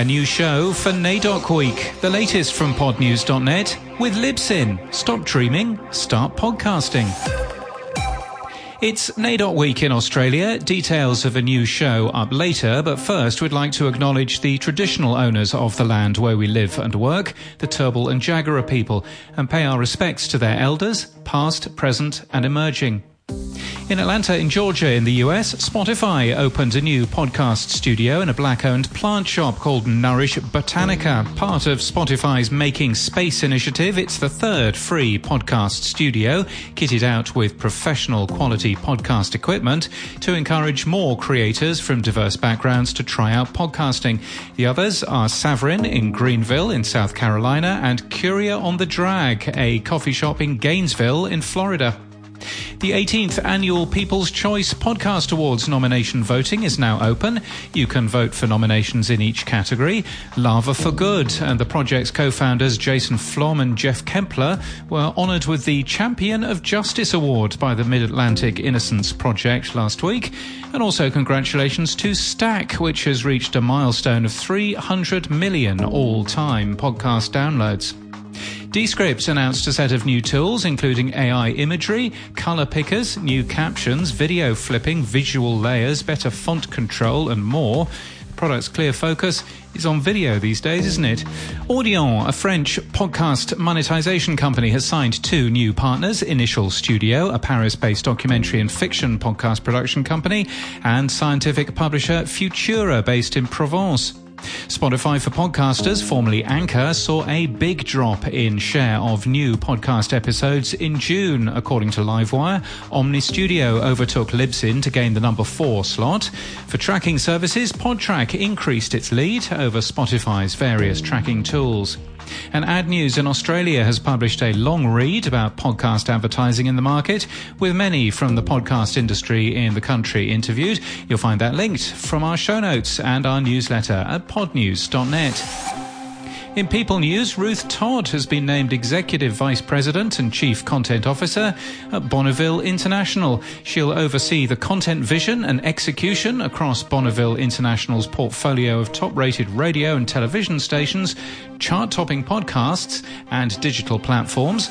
A new show for NAIDOC Week, the latest from podnews.net with Libsyn. Stop dreaming, start podcasting. It's NAIDOC Week in Australia. Details of a new show up later, but first we'd like to acknowledge the traditional owners of the land where we live and work, the Turrbal and Jagera people, and pay our respects to their elders, past, present, and emerging. In Atlanta, in Georgia, in the US, Spotify opened a new podcast studio in a black owned plant shop called Nourish Botanica, part of Spotify's Making Space initiative. It's the third free podcast studio kitted out with professional quality podcast equipment to encourage more creators from diverse backgrounds to try out podcasting. The others are Saverign in Greenville in South Carolina and Curia on the Drag, a coffee shop in Gainesville in Florida. The 18th annual People's Choice Podcast Awards nomination voting is now open. You can vote for nominations in each category. Lava for Good and the project's co-founders Jason Flom and Jeff Kempler were honoured with the Champion of Justice Award by the Mid-Atlantic Innocence Project last week. And also congratulations to Stack, which has reached a milestone of 300 million all-time podcast downloads. Descript announced a set of new tools, including AI imagery, color pickers, new captions, video flipping, visual layers, better font control, and more. The product's clear focus is on video these days, isn't it? Audion, a French podcast monetization company, has signed two new partners Initial Studio, a Paris based documentary and fiction podcast production company, and scientific publisher Futura, based in Provence. Spotify for Podcasters, formerly Anchor, saw a big drop in share of new podcast episodes in June, according to Livewire. Omny Studio overtook Libsyn to gain the number four slot. For tracking services, Podtrac increased its lead over Spotify's various tracking tools. And Ad News in Australia has published a long read about podcast advertising in the market, with many from the podcast industry in the country interviewed. You'll find that linked from our show notes and our newsletter at podnews.net. In People News, Ruth Todd has been named Executive Vice President and Chief Content Officer at Bonneville International. She'll oversee the content vision and execution across Bonneville International's portfolio of top rated radio and television stations, chart topping podcasts, and digital platforms.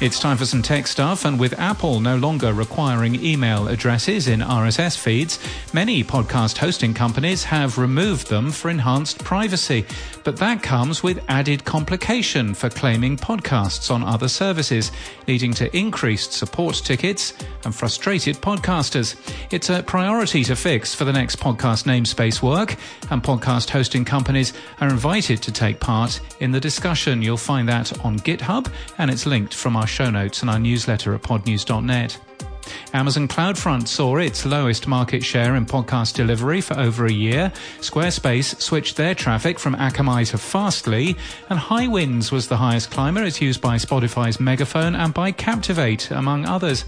It's time for some tech stuff, and with Apple no longer requiring email addresses in RSS feeds, many podcast hosting companies have removed them for enhanced privacy. But that comes with added complication for claiming podcasts on other services, leading to increased support tickets and frustrated podcasters. It's a priority to fix for the next podcast namespace work, and podcast hosting companies are invited to take part in the discussion. You'll find that on GitHub, and it's linked from our show notes and our newsletter at podnews.net. Amazon CloudFront saw its lowest market share in podcast delivery for over a year. Squarespace switched their traffic from Akamai to Fastly, and Highwinds was the highest climber. It's used by Spotify's Megaphone and by Captivate, among others.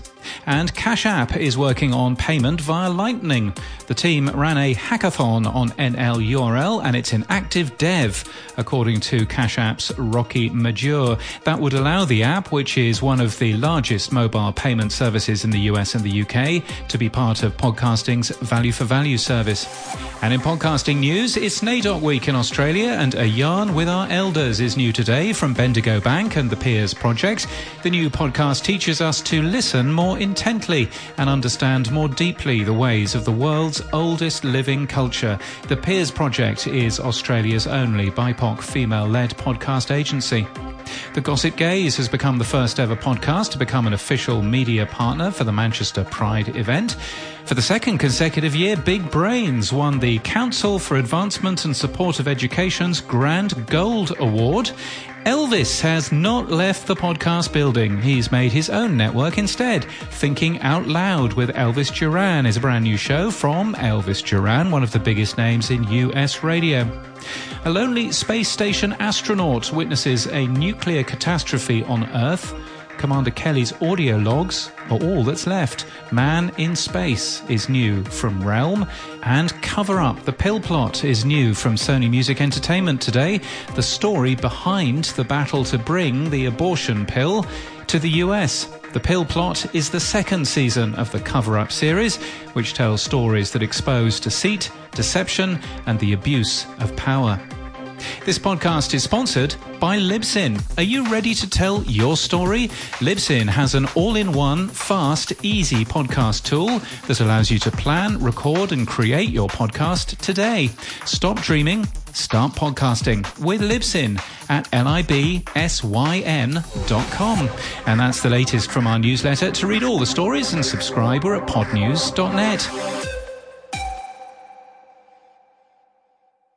And Cash App is working on payment via Lightning. The team ran a hackathon on LNURL and it's in active dev, according to Cash App's Rocky Majure. That would allow the app, which is one of the largest mobile payment services in the US and the UK, to be part of podcasting's value for value service. And in podcasting news, it's NAIDOC Week in Australia, and A Yarn with Our Elders is new today from Bendigo Bank and the Peers Project. The new podcast teaches us to listen more intently and understand more deeply the ways of the world's oldest living culture. The Peers Project is Australia's only BIPOC female led podcast agency. The Gossip Gaze has become the first ever podcast to become an official media partner for the Manchester Pride event. For the second consecutive year, Big Brains won the Council for Advancement and Support of Education's Grand Gold Award. Elvis has not left the podcast building. He's made his own network instead. Thinking Out Loud with Elvis Duran is a brand new show from Elvis Duran, one of the biggest names in US radio. A lonely space station astronaut witnesses a nuclear catastrophe on Earth. Commander Kelly's audio logs are all that's left. Man in Space is new from Realm, and Cover Up the Pill Plot is new from Sony Music Entertainment today. The story behind the battle to bring the abortion pill to the US. The Pill Plot is the second season of the Cover Up series, which tells stories that expose deceit, deception, and the abuse of power. This podcast is sponsored by Libsyn. Are you ready to tell your story? Libsyn has an all in one, fast, easy podcast tool that allows you to plan, record, and create your podcast today. Stop dreaming, start podcasting with Libsyn at libsyn.com. And that's the latest from our newsletter. To read all the stories and subscribe, we're at podnews.net.